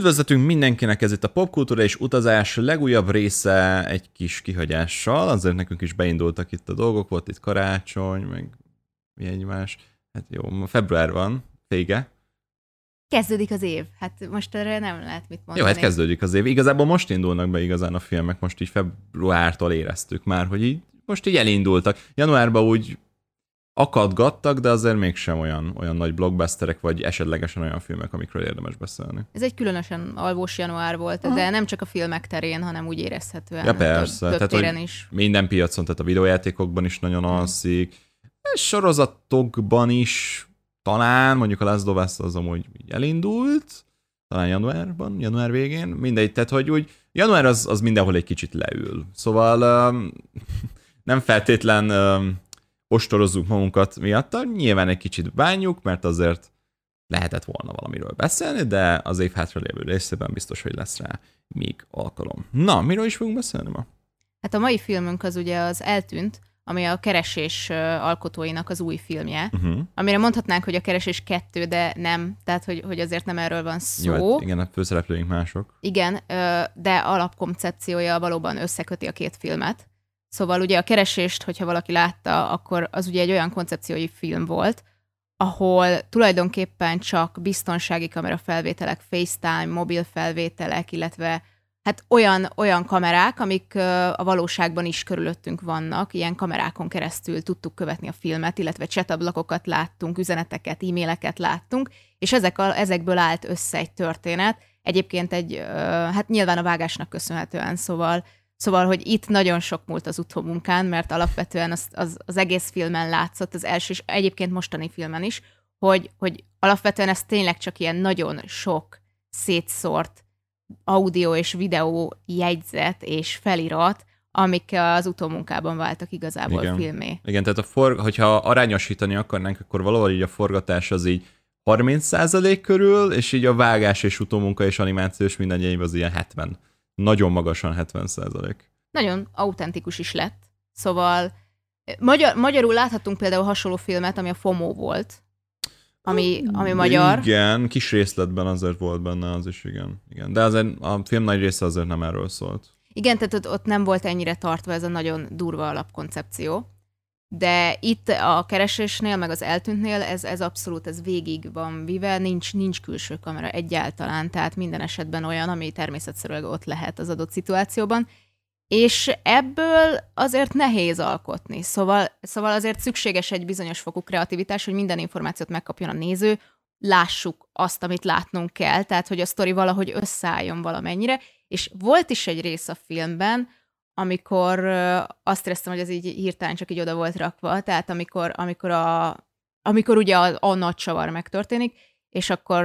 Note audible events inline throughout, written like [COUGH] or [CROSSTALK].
Üdvözletünk mindenkinek, ez itt a Popkultúra és Utazás legújabb része egy kis kihagyással, azért nekünk is beindultak itt a dolgok, volt itt karácsony, meg mi egymás. Hát jó, február van, vége. Kezdődik az év. Hát most erre nem lehet mit mondani. Jó, hát kezdődik az év. Igazából most indulnak be igazán a filmek, most így februártól éreztük már, hogy így most így elindultak. Januárban úgy akadgattak, de azért mégsem olyan, olyan nagy blockbusterek, vagy esetlegesen olyan filmek, amikről érdemes beszélni. Ez egy különösen alvós január volt, Aha. de nem csak a filmek terén, hanem úgy érezhetően. Ja persze, több, több tehát téren is. minden piacon, tehát a videójátékokban is nagyon alszik, és sorozatokban is talán, mondjuk a Last of Us az amúgy elindult, talán januárban, január végén, mindegy, tehát hogy úgy január az, az mindenhol egy kicsit leül. Szóval um, [LAUGHS] nem feltétlen um, ostorozzuk magunkat miatta, nyilván egy kicsit bánjuk, mert azért lehetett volna valamiről beszélni, de az év hátralévő részében biztos, hogy lesz rá még alkalom. Na, miről is fogunk beszélni ma? Hát a mai filmünk az ugye az Eltűnt, ami a Keresés alkotóinak az új filmje, uh-huh. amire mondhatnánk, hogy a Keresés kettő, de nem, tehát hogy, hogy azért nem erről van szó. Jó, hát igen, a főszereplőink mások. Igen, de alapkoncepciója valóban összeköti a két filmet. Szóval ugye a keresést, hogyha valaki látta, akkor az ugye egy olyan koncepciói film volt, ahol tulajdonképpen csak biztonsági kamera felvételek, FaceTime, mobil felvételek, illetve hát olyan, olyan kamerák, amik a valóságban is körülöttünk vannak, ilyen kamerákon keresztül tudtuk követni a filmet, illetve csetablakokat láttunk, üzeneteket, e-maileket láttunk, és ezek a, ezekből állt össze egy történet, egyébként egy, hát nyilván a vágásnak köszönhetően, szóval Szóval, hogy itt nagyon sok múlt az utómunkán, mert alapvetően az, az, az egész filmen látszott, az első, és egyébként mostani filmen is, hogy, hogy alapvetően ez tényleg csak ilyen nagyon sok szétszórt audio és videó jegyzet és felirat, amik az utómunkában váltak igazából Igen. filmé. Igen, tehát a for, hogyha arányosítani akarnánk, akkor valahol így a forgatás az így 30% körül, és így a vágás és utómunka és animációs minden az ilyen 70 nagyon magasan 70 százalék. Nagyon autentikus is lett. Szóval eh, magyar, magyarul láthatunk például hasonló filmet, ami a FOMO volt, ami, ami magyar. Igen, kis részletben azért volt benne az is, igen. igen. De azért a film nagy része azért nem erről szólt. Igen, tehát ott, ott nem volt ennyire tartva ez a nagyon durva alapkoncepció. De itt a keresésnél, meg az eltűntnél ez, ez abszolút ez végig van vive, nincs, nincs külső kamera egyáltalán, tehát minden esetben olyan, ami természetszerűen ott lehet az adott szituációban, és ebből azért nehéz alkotni. Szóval, szóval azért szükséges egy bizonyos fokú kreativitás, hogy minden információt megkapjon a néző, lássuk azt, amit látnunk kell, tehát hogy a sztori valahogy összeálljon valamennyire, és volt is egy rész a filmben, amikor azt éreztem, hogy ez így hirtelen csak így oda volt rakva, tehát amikor, amikor, a, amikor ugye a, a nagy csavar megtörténik, és akkor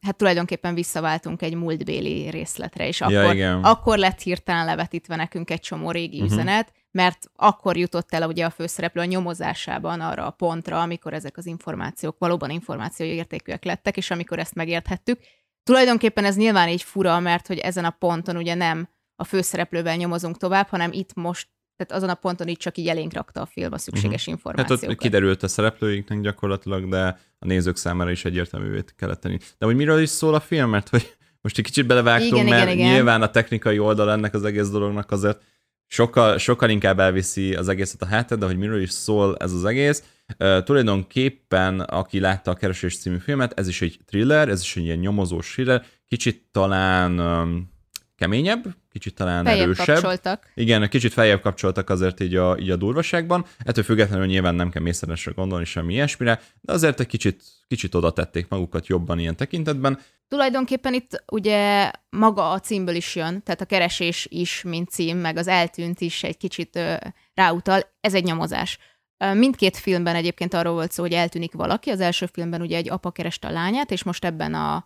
hát tulajdonképpen visszaváltunk egy múltbéli részletre, és ja, akkor, igen. akkor lett hirtelen levetítve nekünk egy csomó régi uh-huh. üzenet, mert akkor jutott el ugye a főszereplő a nyomozásában arra a pontra, amikor ezek az információk valóban információi értékűek lettek, és amikor ezt megérthettük. Tulajdonképpen ez nyilván így fura, mert hogy ezen a ponton ugye nem a főszereplővel nyomozunk tovább, hanem itt most tehát azon a ponton itt csak így elénk rakta a film a szükséges uh-huh. információkat. Hát ott kiderült a szereplőinknek gyakorlatilag, de a nézők számára is egyértelművé kellett tenni. De hogy miről is szól a film, mert hogy [LAUGHS] most egy kicsit belevágtunk, igen, mert igen, igen. nyilván a technikai oldal ennek az egész dolognak azért sokkal, sokkal inkább elviszi az egészet a háttér, de hogy miről is szól ez az egész. Uh, tulajdonképpen, aki látta a Keresés című filmet, ez is egy thriller, ez is egy ilyen nyomozós thriller, kicsit talán um, keményebb, kicsit talán feljebb erősebb. kapcsoltak. Igen, kicsit feljebb kapcsoltak azért így a, így a durvaságban. Ettől függetlenül nyilván nem kell mészszeresre gondolni semmi ilyesmire, de azért egy kicsit, kicsit oda tették magukat jobban ilyen tekintetben. Tulajdonképpen itt ugye maga a címből is jön, tehát a keresés is, mint cím, meg az eltűnt is egy kicsit ö, ráutal. Ez egy nyomozás. Mindkét filmben egyébként arról volt szó, hogy eltűnik valaki. Az első filmben ugye egy apa kereste a lányát, és most ebben a,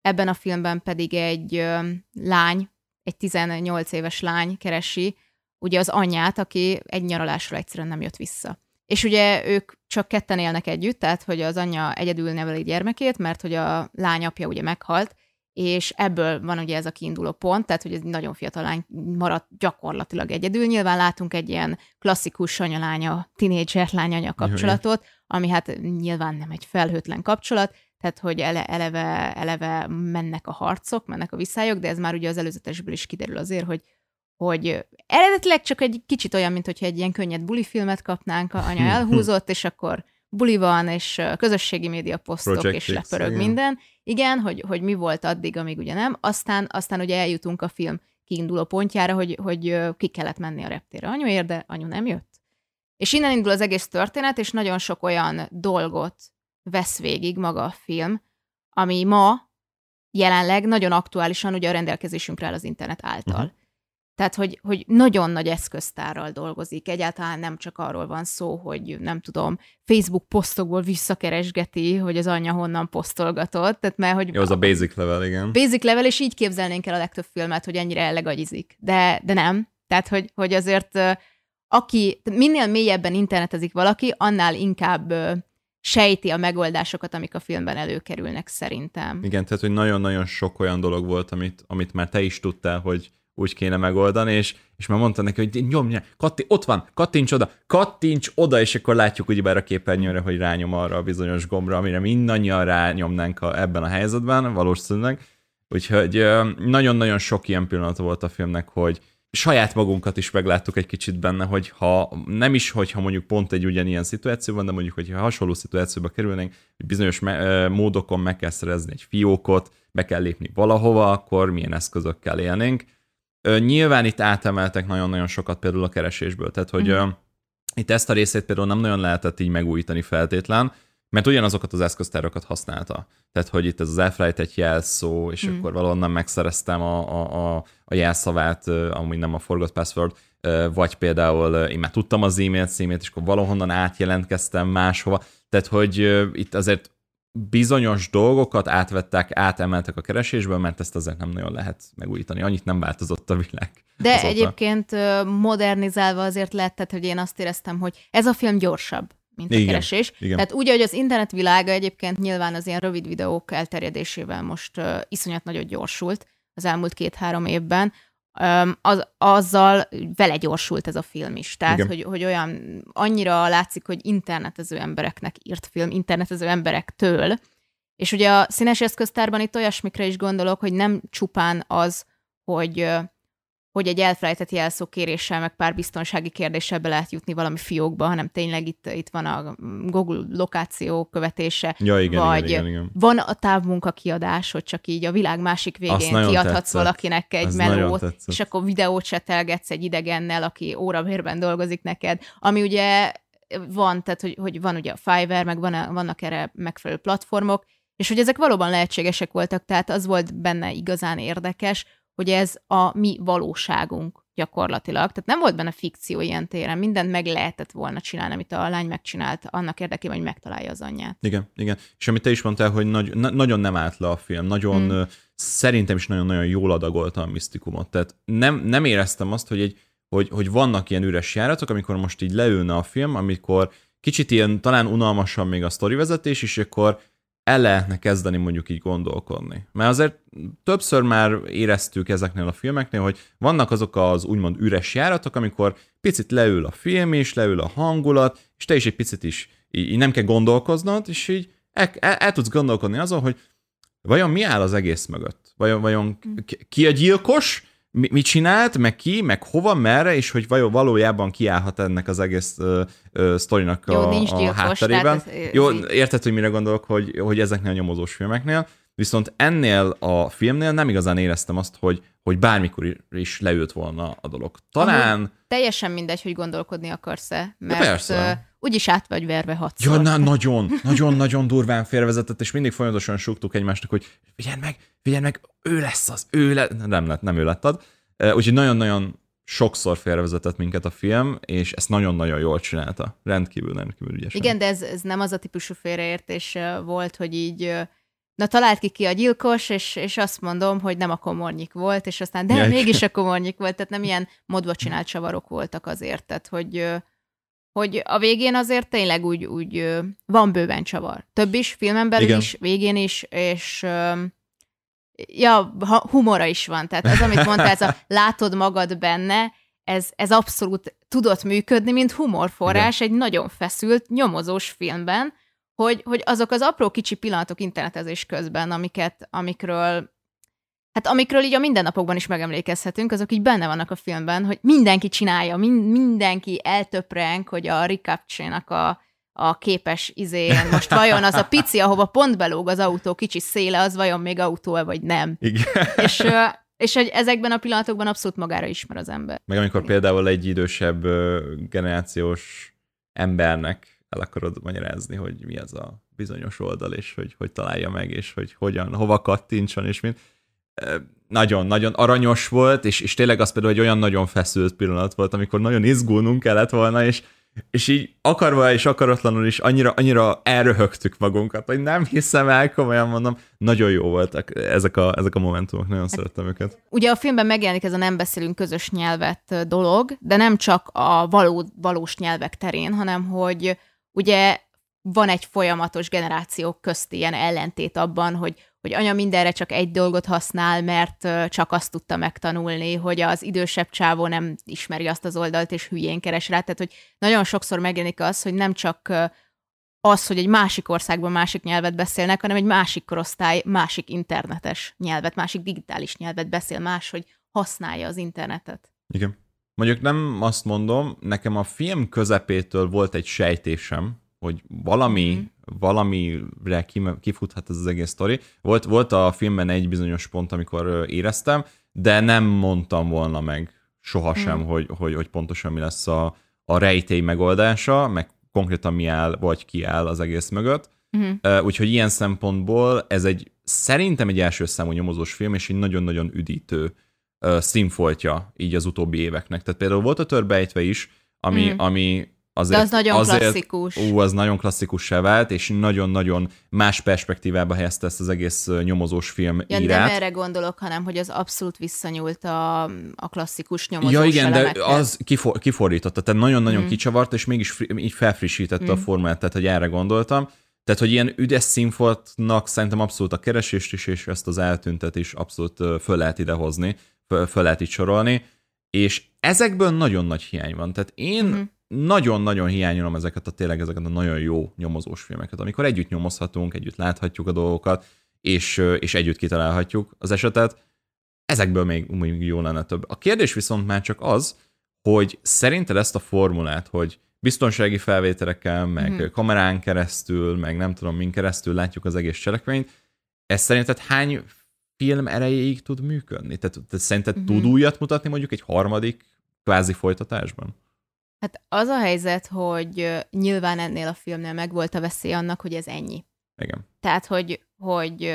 ebben a filmben pedig egy ö, lány egy 18 éves lány keresi ugye az anyját, aki egy nyaralásra egyszerűen nem jött vissza. És ugye ők csak ketten élnek együtt, tehát hogy az anyja egyedül neveli gyermekét, mert hogy a lány apja ugye meghalt, és ebből van ugye ez a kiinduló pont, tehát hogy egy nagyon fiatal lány maradt gyakorlatilag egyedül. Nyilván látunk egy ilyen klasszikus anyalánya, tinédzser lány kapcsolatot, ami hát nyilván nem egy felhőtlen kapcsolat, tehát hogy ele, eleve, eleve mennek a harcok, mennek a viszályok, de ez már ugye az előzetesből is kiderül azért, hogy hogy eredetileg csak egy kicsit olyan, mint hogyha egy ilyen könnyed bulifilmet kapnánk, a anya [LAUGHS] elhúzott, és akkor buli van, és közösségi média posztok, Project és lepörög igen. minden. Igen, hogy, hogy mi volt addig, amíg ugye nem. Aztán, aztán ugye eljutunk a film kiinduló pontjára, hogy, hogy ki kellett menni a reptére anyuért, de anyu nem jött. És innen indul az egész történet, és nagyon sok olyan dolgot vesz végig maga a film, ami ma jelenleg nagyon aktuálisan ugye a rendelkezésünkre áll az internet által. Uh-huh. Tehát, hogy, hogy nagyon nagy eszköztárral dolgozik. Egyáltalán nem csak arról van szó, hogy nem tudom, Facebook posztokból visszakeresgeti, hogy az anyja honnan posztolgatott. Tehát, mert, hogy Jó, az a basic level, igen. Basic level, és így képzelnénk el a legtöbb filmet, hogy ennyire ellegagyizik. De, de nem. Tehát, hogy, hogy azért aki, minél mélyebben internetezik valaki, annál inkább sejti a megoldásokat, amik a filmben előkerülnek szerintem. Igen, tehát hogy nagyon-nagyon sok olyan dolog volt, amit, amit már te is tudtál, hogy úgy kéne megoldani, és, és már mondta neki, hogy nyomja, katti, ott van, kattints oda, kattints oda, és akkor látjuk ugyebár a képernyőre, hogy rányom arra a bizonyos gombra, amire mindannyian rányomnánk a, ebben a helyzetben, valószínűleg. Úgyhogy nagyon-nagyon sok ilyen pillanat volt a filmnek, hogy saját magunkat is megláttuk egy kicsit benne, hogy ha nem is, hogyha mondjuk pont egy ugyanilyen szituációban, de mondjuk, hogyha hasonló szituációba kerülnénk, hogy bizonyos me- módokon meg kell szerezni egy fiókot, be kell lépni valahova, akkor milyen eszközökkel élnénk. Nyilván itt átemeltek nagyon-nagyon sokat például a keresésből, tehát hogy uh-huh. itt ezt a részét például nem nagyon lehetett így megújítani feltétlen, mert ugyanazokat az eszköztárokat használta. Tehát, hogy itt ez az elfelejtett jelszó, és mm. akkor valahonnan megszereztem a, a, a, a jelszavát, amúgy nem a forgot password, vagy például én már tudtam az e-mail címét, és akkor valahonnan átjelentkeztem máshova. Tehát, hogy itt azért bizonyos dolgokat átvettek, átemeltek a keresésből, mert ezt azért nem nagyon lehet megújítani. Annyit nem változott a világ. De azóta. egyébként modernizálva azért lehet, tehát, hogy én azt éreztem, hogy ez a film gyorsabb mint igen, a keresés. Igen. Tehát úgy, hogy az internet világa egyébként nyilván az ilyen rövid videók elterjedésével most uh, iszonyat nagyot gyorsult az elmúlt két-három évben, az, azzal vele gyorsult ez a film is. Tehát, hogy, hogy olyan annyira látszik, hogy internetező embereknek írt film, internetező emberektől. És ugye a színes eszköztárban itt olyasmikre is gondolok, hogy nem csupán az, hogy hogy egy elfelejtett jelszókéréssel, meg pár biztonsági kérdéssel be lehet jutni valami fiókba, hanem tényleg itt, itt van a Google lokáció követése, ja, igen, vagy igen, igen, igen. van a távmunka kiadás, hogy csak így a világ másik végén kiadhatsz tetszett. valakinek egy Ez melót, és akkor videót csetelgetsz egy idegennel, aki órabérben dolgozik neked, ami ugye van, tehát hogy, hogy van ugye a Fiverr, meg van, vannak erre megfelelő platformok, és hogy ezek valóban lehetségesek voltak, tehát az volt benne igazán érdekes, hogy ez a mi valóságunk gyakorlatilag. Tehát nem volt benne fikció ilyen téren, mindent meg lehetett volna csinálni, amit a lány megcsinált annak érdekében, hogy megtalálja az anyját. Igen, igen. És amit te is mondtál, hogy nagy, na, nagyon nem állt le a film, nagyon hmm. szerintem is nagyon-nagyon jól adagolta a misztikumot. Tehát nem, nem éreztem azt, hogy, egy, hogy, hogy vannak ilyen üres járatok, amikor most így leülne a film, amikor kicsit ilyen talán unalmasan még a sztorivezetés, és akkor el lehetne kezdeni mondjuk így gondolkodni. Mert azért többször már éreztük ezeknél a filmeknél, hogy vannak azok az úgymond üres járatok, amikor picit leül a film is, leül a hangulat, és te is egy picit is így, nem kell gondolkoznod, és így el, el, el tudsz gondolkodni azon, hogy vajon mi áll az egész mögött? Vajon, vajon ki a gyilkos? Mit csinált, meg ki, meg hova, merre, és hogy vajon valójában kiállhat ennek az egész uh, uh, sztorinak Jó, a, nincs a hátterében. Ez, Jó, érted, hogy mire gondolok, hogy, hogy ezeknél a nyomozós filmeknél, viszont ennél a filmnél nem igazán éreztem azt, hogy, hogy bármikor is leült volna a dolog. Talán... Amúgy teljesen mindegy, hogy gondolkodni akarsz-e, mert ja, persze úgyis át vagy verve hatszor. Ja, na, nagyon, nagyon, nagyon durván félrevezetett, és mindig folyamatosan súgtuk egymásnak, hogy figyelj meg, figyelj meg, ő lesz az, ő lett, nem lett, nem ő lett ad. Úgyhogy nagyon-nagyon sokszor félrevezetett minket a film, és ezt nagyon-nagyon jól csinálta. Rendkívül, rendkívül ügyesen. Igen, de ez, ez nem az a típusú félreértés volt, hogy így na talált ki ki a gyilkos, és, és azt mondom, hogy nem a komornyik volt, és aztán de ja, mégis a komornyik volt, tehát nem ilyen modva csinált csavarok voltak azért, tehát hogy hogy a végén azért tényleg úgy, úgy van bőven csavar. Több is, filmen belül Igen. is, végén is, és ja, humora is van. Tehát az, amit mondtál, ez a [LAUGHS] látod magad benne, ez, ez abszolút tudott működni, mint humorforrás Igen. egy nagyon feszült, nyomozós filmben, hogy, hogy azok az apró kicsi pillanatok internetezés közben, amiket, amikről Hát amikről így a mindennapokban is megemlékezhetünk, azok így benne vannak a filmben, hogy mindenki csinálja, min- mindenki eltöprenk, hogy a recapture a, a képes izén most vajon az a pici, ahova pont belóg az autó kicsi széle, az vajon még autó vagy nem. Igen. És, és hogy ezekben a pillanatokban abszolút magára ismer az ember. Meg amikor például egy idősebb generációs embernek el akarod magyarázni, hogy mi az a bizonyos oldal, és hogy hogy találja meg, és hogy hogyan, hova kattintson, és mint nagyon-nagyon aranyos volt, és, és tényleg az például egy olyan nagyon feszült pillanat volt, amikor nagyon izgulnunk kellett volna, és, és így akarva és akaratlanul is annyira, annyira elröhögtük magunkat, hogy nem hiszem el, komolyan mondom, nagyon jó voltak ezek a, ezek a momentumok, nagyon hát, szerettem őket. Ugye a filmben megjelenik ez a nem beszélünk közös nyelvet dolog, de nem csak a való, valós nyelvek terén, hanem hogy ugye van egy folyamatos generációk közti ilyen ellentét abban, hogy, hogy anya mindenre csak egy dolgot használ, mert csak azt tudta megtanulni, hogy az idősebb csávó nem ismeri azt az oldalt, és hülyén keres rá. Tehát, hogy nagyon sokszor megjelenik az, hogy nem csak az, hogy egy másik országban másik nyelvet beszélnek, hanem egy másik korosztály másik internetes nyelvet, másik digitális nyelvet beszél más, hogy használja az internetet. Igen. Mondjuk nem azt mondom, nekem a film közepétől volt egy sejtésem, hogy valami, mm-hmm. Valamire kifuthat ez az egész sztori. Volt, volt a filmben egy bizonyos pont, amikor éreztem, de nem mondtam volna meg sohasem, mm. hogy, hogy, hogy pontosan mi lesz a, a rejtély megoldása, meg konkrétan mi áll, vagy ki áll az egész mögött. Mm. Uh, úgyhogy ilyen szempontból ez egy szerintem egy első számú nyomozós film, és egy nagyon-nagyon üdítő színfoltja így az utóbbi éveknek. Tehát például volt a törbejtve is, ami, mm. ami Azért, De az nagyon azért, klasszikus. Ú, az nagyon klasszikus se vált, és nagyon-nagyon más perspektívába helyezte ezt az egész nyomozós film ja, írát. Nem erre gondolok, hanem hogy az abszolút visszanyúlt a, a klasszikus nyomozós Ja igen, elemekkel. de az kifor, kifordította, tehát nagyon-nagyon mm. kicsavart, és mégis fri, így felfrissítette mm. a formát, tehát hogy erre gondoltam. Tehát, hogy ilyen üdes színfoltnak szerintem abszolút a keresést is, és ezt az eltüntet is abszolút föl lehet idehozni, föl, föl lehet itt sorolni, és ezekből nagyon nagy hiány van. Tehát én mm nagyon-nagyon hiányolom ezeket a tényleg ezeket a nagyon jó nyomozós filmeket, amikor együtt nyomozhatunk, együtt láthatjuk a dolgokat, és, és együtt kitalálhatjuk az esetet. Ezekből még, még jó lenne több. A kérdés viszont már csak az, hogy szerinted ezt a formulát, hogy biztonsági felvételekkel, meg hmm. kamerán keresztül, meg nem tudom min keresztül látjuk az egész cselekményt, ez szerinted hány film erejéig tud működni? Tehát, tehát szerinted hmm. tud újat mutatni mondjuk egy harmadik kvázi folytatásban? Hát az a helyzet, hogy nyilván ennél a filmnél megvolt a veszély annak, hogy ez ennyi. Igen. Tehát, hogy, hogy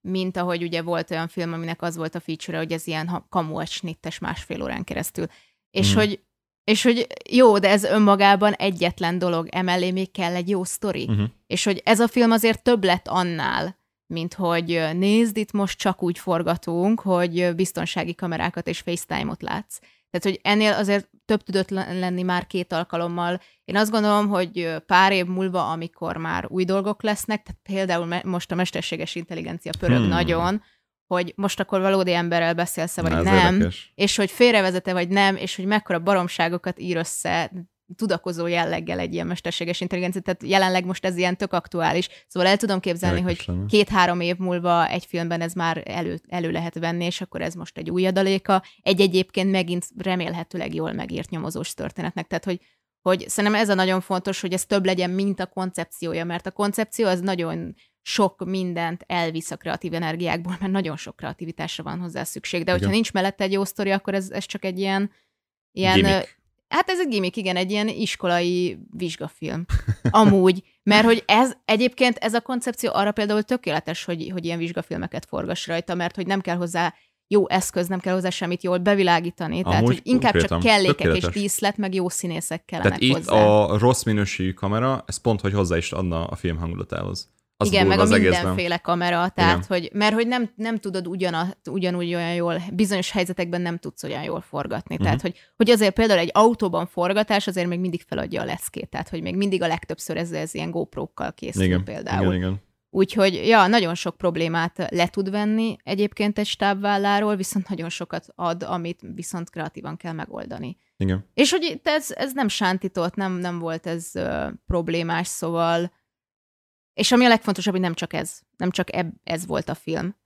mint ahogy ugye volt olyan film, aminek az volt a feature hogy ez ilyen kamu snittes másfél órán keresztül. És, mm. hogy, és hogy jó, de ez önmagában egyetlen dolog, emellé még kell egy jó sztori. Uh-huh. És hogy ez a film azért több lett annál, mint hogy nézd, itt most csak úgy forgatunk, hogy biztonsági kamerákat és FaceTime-ot látsz. Tehát, hogy ennél azért több tudott lenni már két alkalommal. Én azt gondolom, hogy pár év múlva, amikor már új dolgok lesznek, tehát például most a mesterséges intelligencia pörög hmm. nagyon, hogy most akkor valódi emberrel beszélsz vagy Na, nem, érdekes. és hogy félrevezete vagy nem, és hogy mekkora baromságokat ír össze tudakozó jelleggel egy ilyen mesterséges intelligencia, tehát jelenleg most ez ilyen tök aktuális. Szóval el tudom képzelni, Érdekes hogy két-három év múlva egy filmben ez már elő, elő lehet venni, és akkor ez most egy új adaléka. Egy egyébként megint remélhetőleg jól megírt nyomozós történetnek. Tehát, hogy, hogy szerintem ez a nagyon fontos, hogy ez több legyen, mint a koncepciója, mert a koncepció az nagyon sok mindent elvisz a kreatív energiákból, mert nagyon sok kreativitásra van hozzá szükség. De hogyha Igen. nincs mellette egy jó sztori, akkor ez, ez csak egy ilyen, ilyen Gimmick. Hát ez egy gimmick, igen, egy ilyen iskolai vizsgafilm. Amúgy. Mert hogy ez egyébként ez a koncepció arra például tökéletes, hogy, hogy ilyen vizsgafilmeket forgass rajta, mert hogy nem kell hozzá jó eszköz, nem kell hozzá semmit jól bevilágítani. Amúgy tehát, hogy inkább csak kellékek tökéletes. és díszlet, meg jó színészek kellenek Tehát itt a rossz minőségű kamera, ez pont, hogy hozzá is adna a film hangulatához. Az Igen, meg a mindenféle egészben. kamera, tehát, Igen. hogy, mert hogy nem, nem tudod ugyan, ugyanúgy olyan jól, bizonyos helyzetekben nem tudsz olyan jól forgatni. Uh-huh. Tehát, hogy, hogy azért például egy autóban forgatás azért még mindig feladja a leszkét, tehát, hogy még mindig a legtöbbször ez, ez ilyen GoPro-kkal készül igen, például. Igen, igen. Úgyhogy, ja, nagyon sok problémát le tud venni egyébként egy stábválláról, viszont nagyon sokat ad, amit viszont kreatívan kell megoldani. Igen. És hogy ez, ez nem sántított, nem, nem volt ez uh, problémás, szóval És ami a legfontosabb, hogy nem csak ez, nem csak eb, ez volt a film.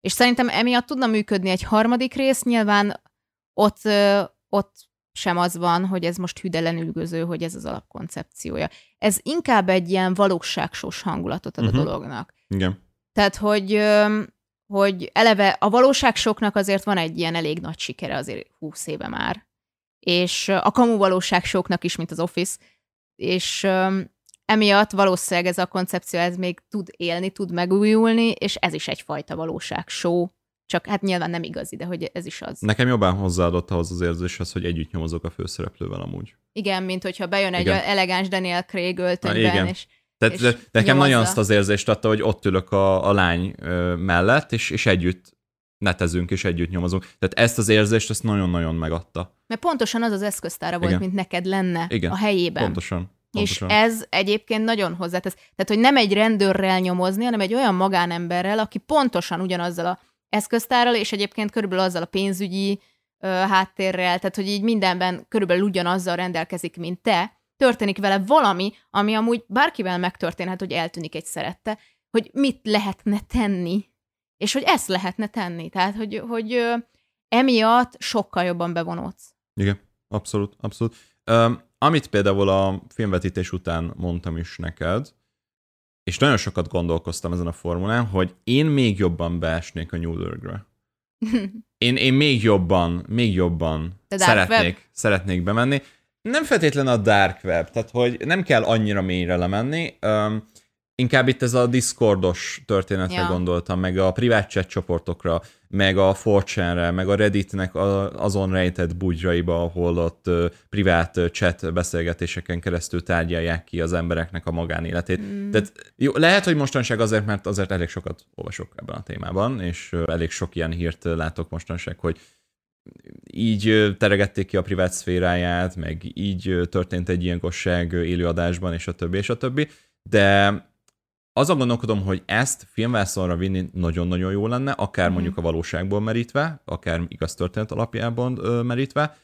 És szerintem emiatt tudna működni egy harmadik rész, nyilván ott, ott sem az van, hogy ez most hüdelenülgöző, hogy ez az alapkoncepciója. Ez inkább egy ilyen valóságsós hangulatot ad uh-huh. a Mhm. dolognak. Igen. Tehát, hogy, hogy eleve a valóságsoknak azért van egy ilyen elég nagy sikere azért 20 éve már. És a kamu valóságsoknak is, mint az Office. És emiatt valószínűleg ez a koncepció ez még tud élni, tud megújulni, és ez is egyfajta valóságshow. Csak hát nyilván nem igazi, de hogy ez is az. Nekem jobban hozzáadott ahhoz az érzéshez, hogy együtt nyomozok a főszereplővel amúgy. Igen, mint hogyha bejön egy Igen. elegáns Daniel Craig öltönyben, és Tehát És nekem nyomozza. nagyon azt az érzést adta, hogy ott ülök a, a lány ö, mellett, és, és együtt netezünk, és együtt nyomozunk. Tehát ezt az érzést, ezt nagyon-nagyon megadta. mert pontosan az az eszköztára volt, Igen. mint neked lenne Igen, a helyében. Pontosan. És pontosan. ez egyébként nagyon hozzátesz. Tehát, hogy nem egy rendőrrel nyomozni, hanem egy olyan magánemberrel, aki pontosan ugyanazzal a eszköztárral, és egyébként körülbelül azzal a pénzügyi ö, háttérrel, tehát hogy így mindenben körülbelül ugyanazzal rendelkezik, mint te, történik vele valami, ami amúgy bárkivel megtörténhet, hogy eltűnik egy szerette, hogy mit lehetne tenni, és hogy ezt lehetne tenni. Tehát, hogy, hogy ö, emiatt sokkal jobban bevonódsz. Igen, abszolút, abszolút. Um, amit például a filmvetítés után mondtam is neked, és nagyon sokat gondolkoztam ezen a formulán, hogy én még jobban beesnék a New Lurgre. [LAUGHS] Én, én még jobban, még jobban The szeretnék, Web? szeretnék bemenni. Nem feltétlen a Dark Web, tehát hogy nem kell annyira mélyre lemenni, um, inkább itt ez a Discordos történetre Ja. gondoltam, meg a privát chat csoportokra, meg a 4 meg a Redditnek azon rejtett bugyraiba, ahol ott privát chat beszélgetéseken keresztül tárgyalják ki az embereknek a magánéletét. Mm. Tehát jó, lehet, hogy mostanság azért, mert azért elég sokat olvasok ebben a témában, és elég sok ilyen hírt látok mostanság, hogy így teregették ki a privát szféráját, meg így történt egy ilyen gosság élőadásban, és a többi, és a többi. De azon gondolkodom, hogy ezt filmvászonra vinni nagyon-nagyon jó lenne, akár Mhm. mondjuk a valóságból merítve, akár igaz történet alapjában merítve,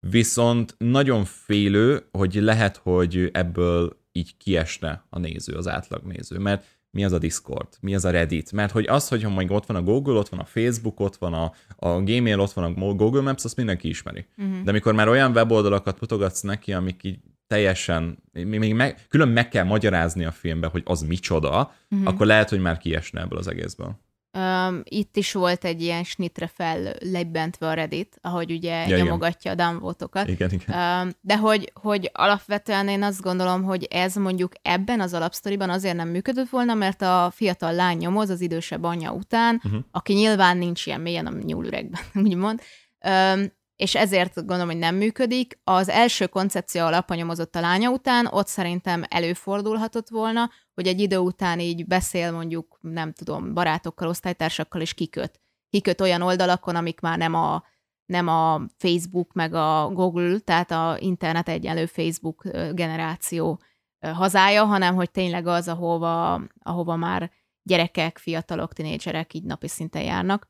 viszont nagyon félő, hogy lehet, hogy ebből így kiesne a néző, az átlag néző, mert mi az a Discord, mi az a Reddit, mert hogy az, hogy mondjuk ott van a Google, ott van a Facebook, ott van a, a Gmail, ott van a Google Maps, azt mindenki ismeri. Mhm. De amikor már olyan weboldalakat mutogatsz neki, amik így teljesen, még meg, külön meg kell magyarázni a filmbe, hogy az micsoda, mm-hmm. akkor lehet, hogy már kiesne ebből az egészből. Um, itt is volt egy ilyen snitre fel lebentve a Reddit, ahogy ugye ja, igen. nyomogatja a downvotokat. Igen, igen. Um, de hogy, hogy alapvetően én azt gondolom, hogy ez mondjuk ebben az alapsztoriban azért nem működött volna, mert a fiatal lány nyomoz az idősebb anyja után, uh-huh. aki nyilván nincs ilyen mélyen a nyúlüregben, [LAUGHS] úgymond, um, és ezért gondolom, hogy nem működik. Az első koncepció alapon nyomozott a lánya után, ott szerintem előfordulhatott volna, hogy egy idő után így beszél mondjuk, nem tudom, barátokkal, osztálytársakkal, és kiköt. Kiköt olyan oldalakon, amik már nem a, nem a Facebook meg a Google, tehát a internet egyenlő Facebook generáció hazája, hanem hogy tényleg az, ahova, ahova már gyerekek, fiatalok, tinédzserek így napi szinten járnak.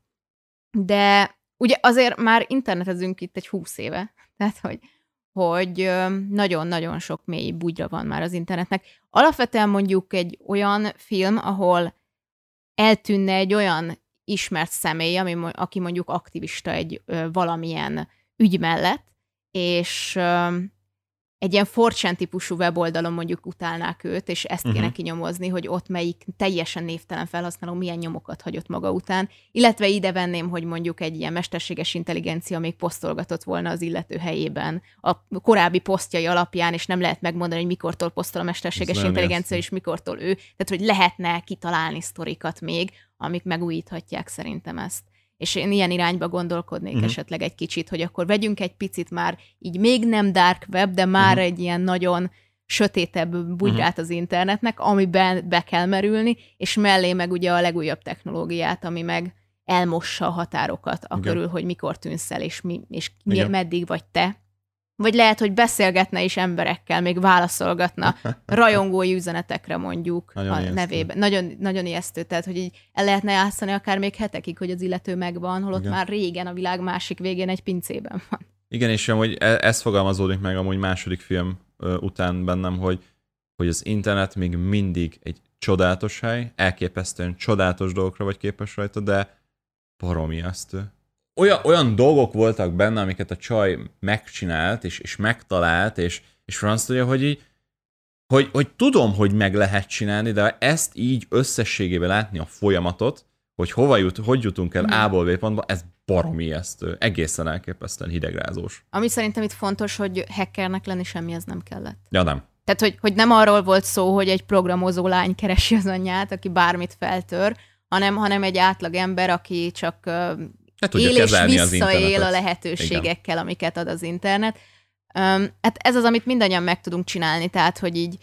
De ugye azért már internetezünk itt egy húsz éve, [LAUGHS] tehát hogy hogy nagyon-nagyon sok mély bugyra van már az internetnek. Alapvetően mondjuk egy olyan film, ahol eltűnne egy olyan ismert személy, ami, aki mondjuk aktivista egy ö, valamilyen ügy mellett, és ö, egy ilyen forcsán típusú weboldalon mondjuk utálnák őt, és ezt kéne uh-huh. kinyomozni, hogy ott melyik teljesen névtelen felhasználó milyen nyomokat hagyott maga után, illetve ide venném, hogy mondjuk egy ilyen mesterséges intelligencia még posztolgatott volna az illető helyében a korábbi posztjai alapján, és nem lehet megmondani, hogy mikortól posztol a mesterséges intelligencia, és mikortól ő. Tehát, hogy lehetne kitalálni sztorikat még, amik megújíthatják szerintem ezt. És én ilyen irányba gondolkodnék Mhm. uh-huh. esetleg egy kicsit, hogy akkor vegyünk egy picit már így még nem dark web, de már Mhm. uh-huh. egy ilyen nagyon sötétebb bugyrát uh-huh. az internetnek, amiben be kell merülni, és mellé meg ugye a legújabb technológiát, ami meg elmossa a határokat a körül, hogy mikor tűnsz el, és, mi, és mi, meddig vagy te. Vagy lehet, hogy beszélgetne is emberekkel, még válaszolgatna [LAUGHS] rajongói üzenetekre mondjuk Nagyon a ijesztő. nevében. Nagyon, nagyon ijesztő, tehát hogy így el lehetne játszani akár még hetekig, hogy az illető megvan, holott Igen. már régen a világ másik végén egy pincében van. Igen, és amúgy e- ez fogalmazódik meg amúgy második film után bennem, hogy, hogy az internet még mindig egy csodálatos hely, elképesztően csodálatos dolgokra vagy képes rajta, de baromi ijesztő. Olyan, olyan dolgok voltak benne, amiket a csaj megcsinált, és, és megtalált, és, és franc tudja, hogy így, hogy, hogy tudom, hogy meg lehet csinálni, de ezt így összességében látni a folyamatot, hogy hova jut, hogy jutunk el Mhm. A-ból B pontba, ez baromi ijesztő. Egészen elképesztően hidegrázós. Ami szerintem itt fontos, hogy hackernek lenni semmi ez nem kellett. Ja, nem. Tehát, hogy, hogy nem arról volt szó, hogy egy programozó lány keresi az anyját, aki bármit feltör, hanem, hanem egy átlag ember, aki csak Hát tudja él és kezelni az visszaél a lehetőségekkel, amiket ad az internet. Um, hát ez az, amit mindannyian meg tudunk csinálni, tehát, hogy így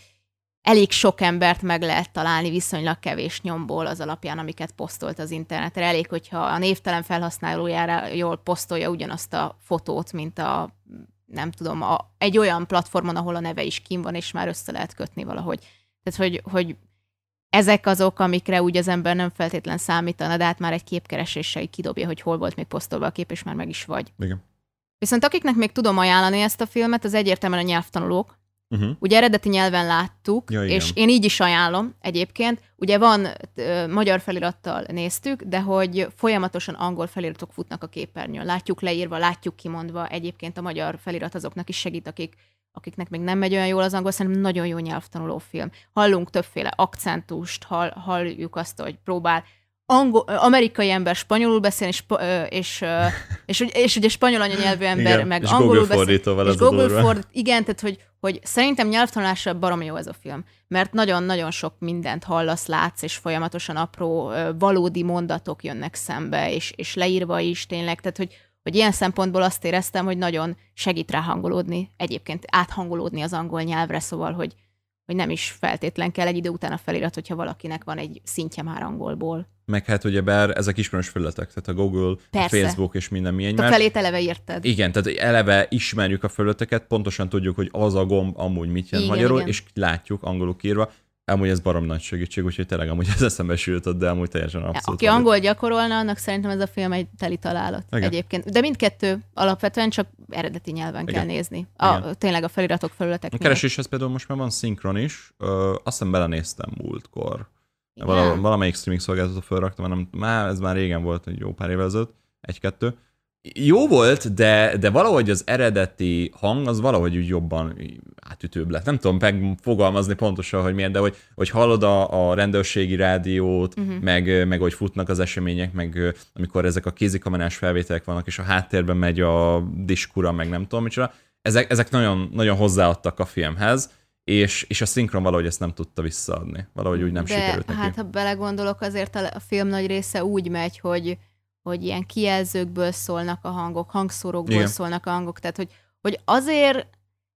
elég sok embert meg lehet találni viszonylag kevés nyomból az alapján, amiket posztolt az internetre. Elég, hogyha a névtelen felhasználójára jól posztolja ugyanazt a fotót, mint a nem tudom, a, egy olyan platformon, ahol a neve is kim van, és már össze lehet kötni valahogy. Tehát, hogy, hogy ezek azok, amikre úgy az ember nem feltétlen számítana, de hát már egy képkereséssel kidobja, hogy hol volt még posztolva a kép, és már meg is vagy. Igen. Viszont akiknek még tudom ajánlani ezt a filmet, az egyértelműen a nyelvtanulók. Uh-huh. Ugye eredeti nyelven láttuk, Ja, igen. és én így is ajánlom egyébként. Ugye van, ö, magyar felirattal néztük, de hogy folyamatosan angol feliratok futnak a képernyőn. Látjuk leírva, látjuk kimondva. Egyébként a magyar felirat azoknak is segít, akik, akiknek még nem megy olyan jól az angol, szerintem nagyon jó nyelvtanuló film. Hallunk többféle akcentust, hall, halljuk azt, hogy próbál angol, amerikai ember spanyolul beszél, és, [LAUGHS] és, és, és, és ugye spanyol anyanyelvű ember Igen, meg és angolul Google beszél. és Google fordít, igen, tehát hogy, hogy szerintem nyelvtanulásra baromi jó ez a film, mert nagyon-nagyon sok mindent hallasz, látsz, és folyamatosan apró, valódi mondatok jönnek szembe, és, és leírva is tényleg, tehát hogy, hogy ilyen szempontból azt éreztem, hogy nagyon segít rá hangolódni, egyébként áthangolódni az angol nyelvre, szóval, hogy, hogy nem is feltétlen kell egy idő után a felirat, hogyha valakinek van egy szintje már angolból. Meg hát ugye bár ezek ismerős felületek, tehát a Google, a. Facebook és minden milyen A felét eleve érted. Igen, tehát eleve ismerjük a felületeket, pontosan tudjuk, hogy az a gomb amúgy mit jelent Igen, magyarul, igen. és látjuk angolul írva. Amúgy ez barom nagy segítség, úgyhogy tényleg amúgy ez eszembe sült, de amúgy teljesen abszolút. Aki angol gyakorolna, annak szerintem ez a film egy teli találat Igen. egyébként. De mindkettő alapvetően csak eredeti nyelven Igen. kell nézni. A, Igen. tényleg a feliratok, felületek A kereséshez például most már van szinkron is, Ö, azt hiszem belenéztem múltkor. Igen. Vala, valamelyik streaming szolgáltatót felraktam, nem, már, ez már régen volt, egy jó pár évvel ezelőtt, egy-kettő. Jó volt, de, de valahogy az eredeti hang az valahogy úgy jobban átütőbb lett. Nem tudom megfogalmazni pontosan, hogy milyen, de hogy, hogy hallod a, a rendőrségi rádiót, uh-huh. meg, meg hogy futnak az események, meg amikor ezek a kézikamerás felvételek vannak, és a háttérben megy a diskura, meg nem tudom micsoda. Ezek, ezek nagyon, nagyon hozzáadtak a filmhez, és, és a szinkron valahogy ezt nem tudta visszaadni. Valahogy úgy nem De sikerült neki. hát, ha belegondolok, azért a film nagy része úgy megy, hogy, hogy ilyen kijelzőkből szólnak a hangok, hangszórókból Igen. szólnak a hangok, tehát hogy, hogy azért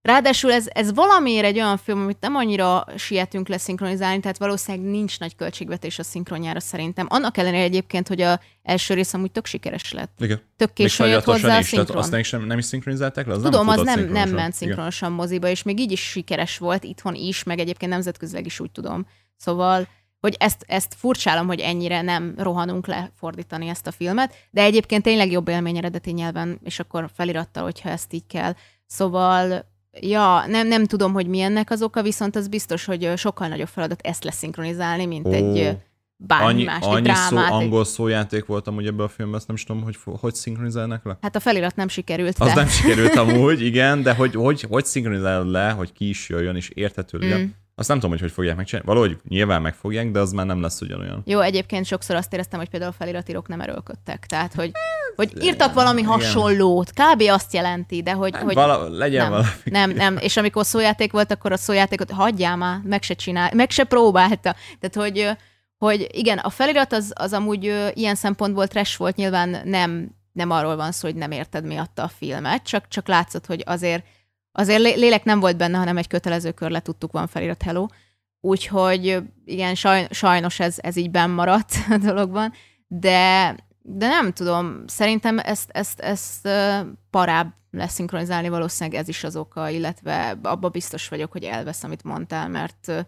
Ráadásul ez, ez valamiért egy olyan film, amit nem annyira sietünk leszinkronizálni, tehát valószínűleg nincs nagy költségvetés a szinkronjára szerintem. Annak ellenére egyébként, hogy a első rész amúgy tök sikeres lett. Igen. Tök későn jött hozzá a is, szinkron. azt nem is, nem is szinkronizálták le? Az Tudom, nem az nem, nem ment szinkronosan moziba, és még így is sikeres volt, itthon is, meg egyébként nemzetközileg is úgy tudom. Szóval, hogy ezt, ezt furcsálom, hogy ennyire nem rohanunk le fordítani ezt a filmet, de egyébként tényleg jobb élmény eredeti nyelven, és akkor felirattal, hogyha ezt így kell. Szóval, ja, nem, nem tudom, hogy mi ennek az oka, viszont az biztos, hogy sokkal nagyobb feladat ezt leszinkronizálni, mint Ó. egy bármi Annyi, más, egy annyi szó, drámát. egy- angol szójáték volt amúgy ebben a filmben, ezt nem is tudom, hogy, hogy szinkronizálnak le. Hát a felirat nem sikerült. Az de... nem sikerült [LAUGHS] amúgy, igen, de hogy, hogy, hogy szinkronizálod le, hogy ki is jöjjön és érthető legyen. Mm. Azt nem tudom, hogy hogy fogják megcsinálni. Valahogy nyilván megfogják, de az már nem lesz ugyanolyan. Jó, egyébként sokszor azt éreztem, hogy például a feliratírók nem erőlködtek. Tehát, hogy, hogy írtak valami igen. hasonlót, kb. azt jelenti, de hogy, hogy Vala, legyen nem, valami. nem, nem, és amikor szójáték volt, akkor a szójátékot hagyjál már, meg se csinál, meg se próbálta. Tehát, hogy, hogy igen, a felirat az, az amúgy ilyen szempontból trash volt, nyilván nem, nem arról van szó, hogy nem érted miatta a filmet, csak, csak látszott, hogy azért, azért lé- lélek nem volt benne, hanem egy kötelező kör le tudtuk van felirat hello. Úgyhogy igen, saj, sajnos ez, ez így benn maradt [LAUGHS] a dologban, de, de nem tudom, szerintem ezt, ezt, ezt parább leszinkronizálni valószínűleg ez is az oka, illetve abba biztos vagyok, hogy elvesz, amit mondtál, mert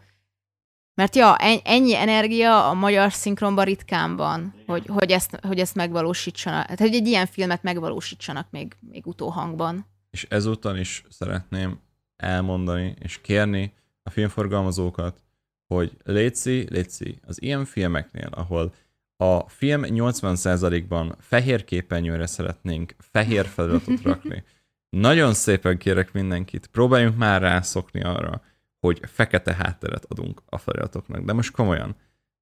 mert ja, en- ennyi energia a magyar szinkronban ritkán van, hogy, hogy, ezt, hogy ezt megvalósítsanak, tehát hogy egy ilyen filmet megvalósítsanak még, még utóhangban. És ezúttal is szeretném elmondani és kérni a filmforgalmazókat, hogy létszi, létszi, az ilyen filmeknél, ahol a film 80%-ban fehér képernyőre szeretnénk fehér feliratot rakni. [LAUGHS] Nagyon szépen kérek mindenkit, próbáljunk már rászokni arra, hogy fekete hátteret adunk a feliratoknak. De most komolyan.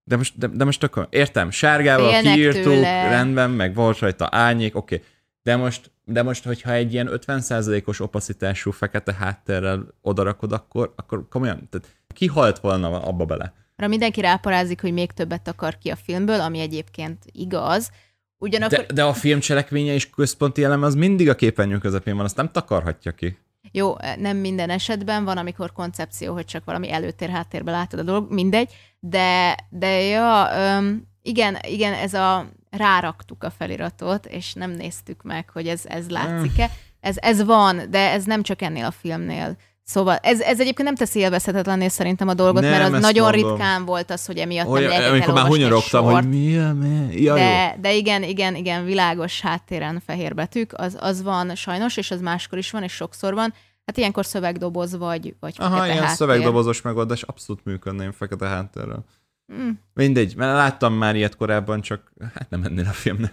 De most, de, de most akkor értem, sárgával Félnek kiírtuk, tőle. rendben, meg volt rajta árnyék, oké. Okay. De most, de most, hogyha egy ilyen 50%-os opacitású fekete háttérrel odarakod, akkor, akkor komolyan, tehát ki halt volna abba bele? Arra mindenki ráparázik, hogy még többet akar ki a filmből, ami egyébként igaz. Ugyanakkor, De, de a film cselekménye és központi eleme az mindig a képernyő közepén van, azt nem takarhatja ki. jó, nem minden esetben van, amikor koncepció, hogy csak valami előtér háttérbe látod a dolog, mindegy, de, de ja, öm, igen, igen, ez a ráraktuk a feliratot, és nem néztük meg, hogy ez, ez látszik-e. Ez, ez van, de ez nem csak ennél a filmnél. Szóval ez, ez egyébként nem teszi élvezhetetlenné szerintem a dolgot, Nem, mert az nagyon mondom. ritkán volt az, hogy emiatt Olyan, nem amikor már hunyorogtam, hogy mi a mi? Ja, jó. De, de igen, igen, igen, világos háttéren fehér betűk, az, az van sajnos, és az máskor is van, és sokszor van. Hát ilyenkor szövegdoboz vagy, vagy Aha, ilyen háttér. szövegdobozos megoldás abszolút működném fekete háttérrel. Mm. Mindegy, mert láttam már ilyet korábban, csak hát nem ennél a filmnél.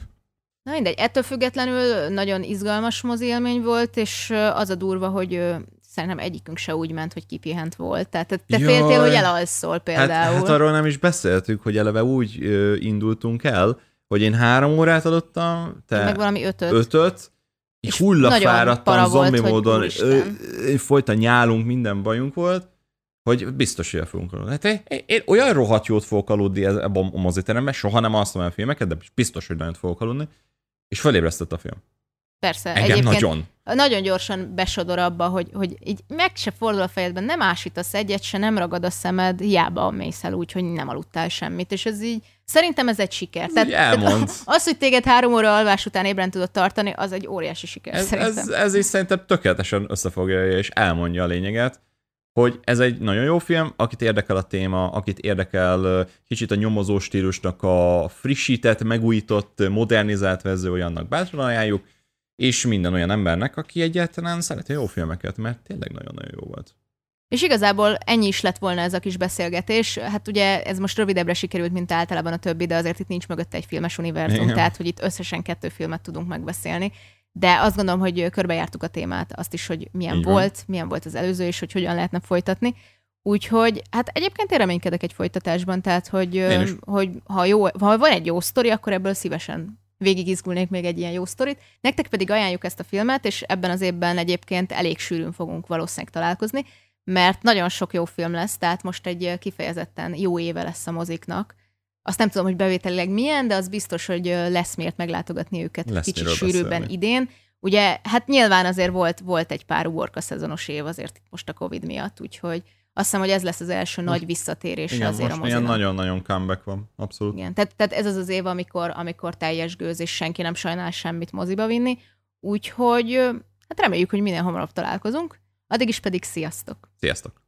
Na mindegy, ettől függetlenül nagyon izgalmas mozi élmény volt, és az a durva, hogy szerintem egyikünk se úgy ment, hogy kipihent volt. Tehát te Jaj. féltél, hogy elalszol Hát, például. hát arról nem is beszéltük, hogy eleve úgy ö, indultunk el, hogy én három órát adottam, te meg valami ötöt. ötöt, És nagyon hullafáradtam volt, zombi hogy módon, ö, folyton nyálunk, minden bajunk volt, hogy biztos, hogy fogunk aludni. Hát én, én, olyan rohadt jót fogok aludni ebben a moziteremben, soha nem alszom el filmeket, de biztos, hogy nagyon fogok aludni. És felébresztett a film. Persze, Engem egyébként nagyon. nagyon gyorsan besodor abba, hogy, hogy így meg se fordul a fejedben, nem ásítasz egyet, se nem ragad a szemed, hiába mész el úgy, hogy nem aludtál semmit, és ez így, szerintem ez egy siker. Ez így elmond. [LAUGHS] az, hogy téged három óra alvás után ébren tudod tartani, az egy óriási siker Ez, szerintem. ez, ez is szerintem tökéletesen összefoglalja és elmondja a lényeget, hogy ez egy nagyon jó film, akit érdekel a téma, akit érdekel kicsit a nyomozó stílusnak a frissített, megújított, modernizált verziója, annak bátran ajánljuk, és minden olyan embernek, aki egyáltalán szereti jó filmeket, mert tényleg nagyon-nagyon jó volt. És igazából ennyi is lett volna ez a kis beszélgetés. Hát ugye ez most rövidebbre sikerült, mint általában a többi, de azért itt nincs mögötte egy filmes univerzum, Igen. tehát hogy itt összesen kettő filmet tudunk megbeszélni. De azt gondolom, hogy körbejártuk a témát, azt is, hogy milyen Így van. volt, milyen volt az előző, és hogy hogyan lehetne folytatni. Úgyhogy, hát egyébként én reménykedek egy folytatásban, tehát hogy, hogy ha, jó, ha van egy jó sztori, akkor ebből szívesen végigizgulnék még egy ilyen jó sztorit. Nektek pedig ajánljuk ezt a filmet, és ebben az évben egyébként elég sűrűn fogunk valószínűleg találkozni, mert nagyon sok jó film lesz, tehát most egy kifejezetten jó éve lesz a moziknak. Azt nem tudom, hogy bevételileg milyen, de az biztos, hogy lesz miért meglátogatni őket Lesz kicsit sűrűbben beszélni. idén. Ugye, hát nyilván azért volt, volt egy pár uborka szezonos év azért most a Covid miatt, úgyhogy azt hiszem, hogy ez lesz az első nagy visszatérés Igen, azért a most ilyen mozinak. nagyon-nagyon comeback van, abszolút. Igen, tehát, tehát ez az az év, amikor, amikor teljes gőz, és senki nem sajnál semmit moziba vinni. Úgyhogy hát reméljük, hogy minél hamarabb találkozunk. Addig is pedig sziasztok! Sziasztok!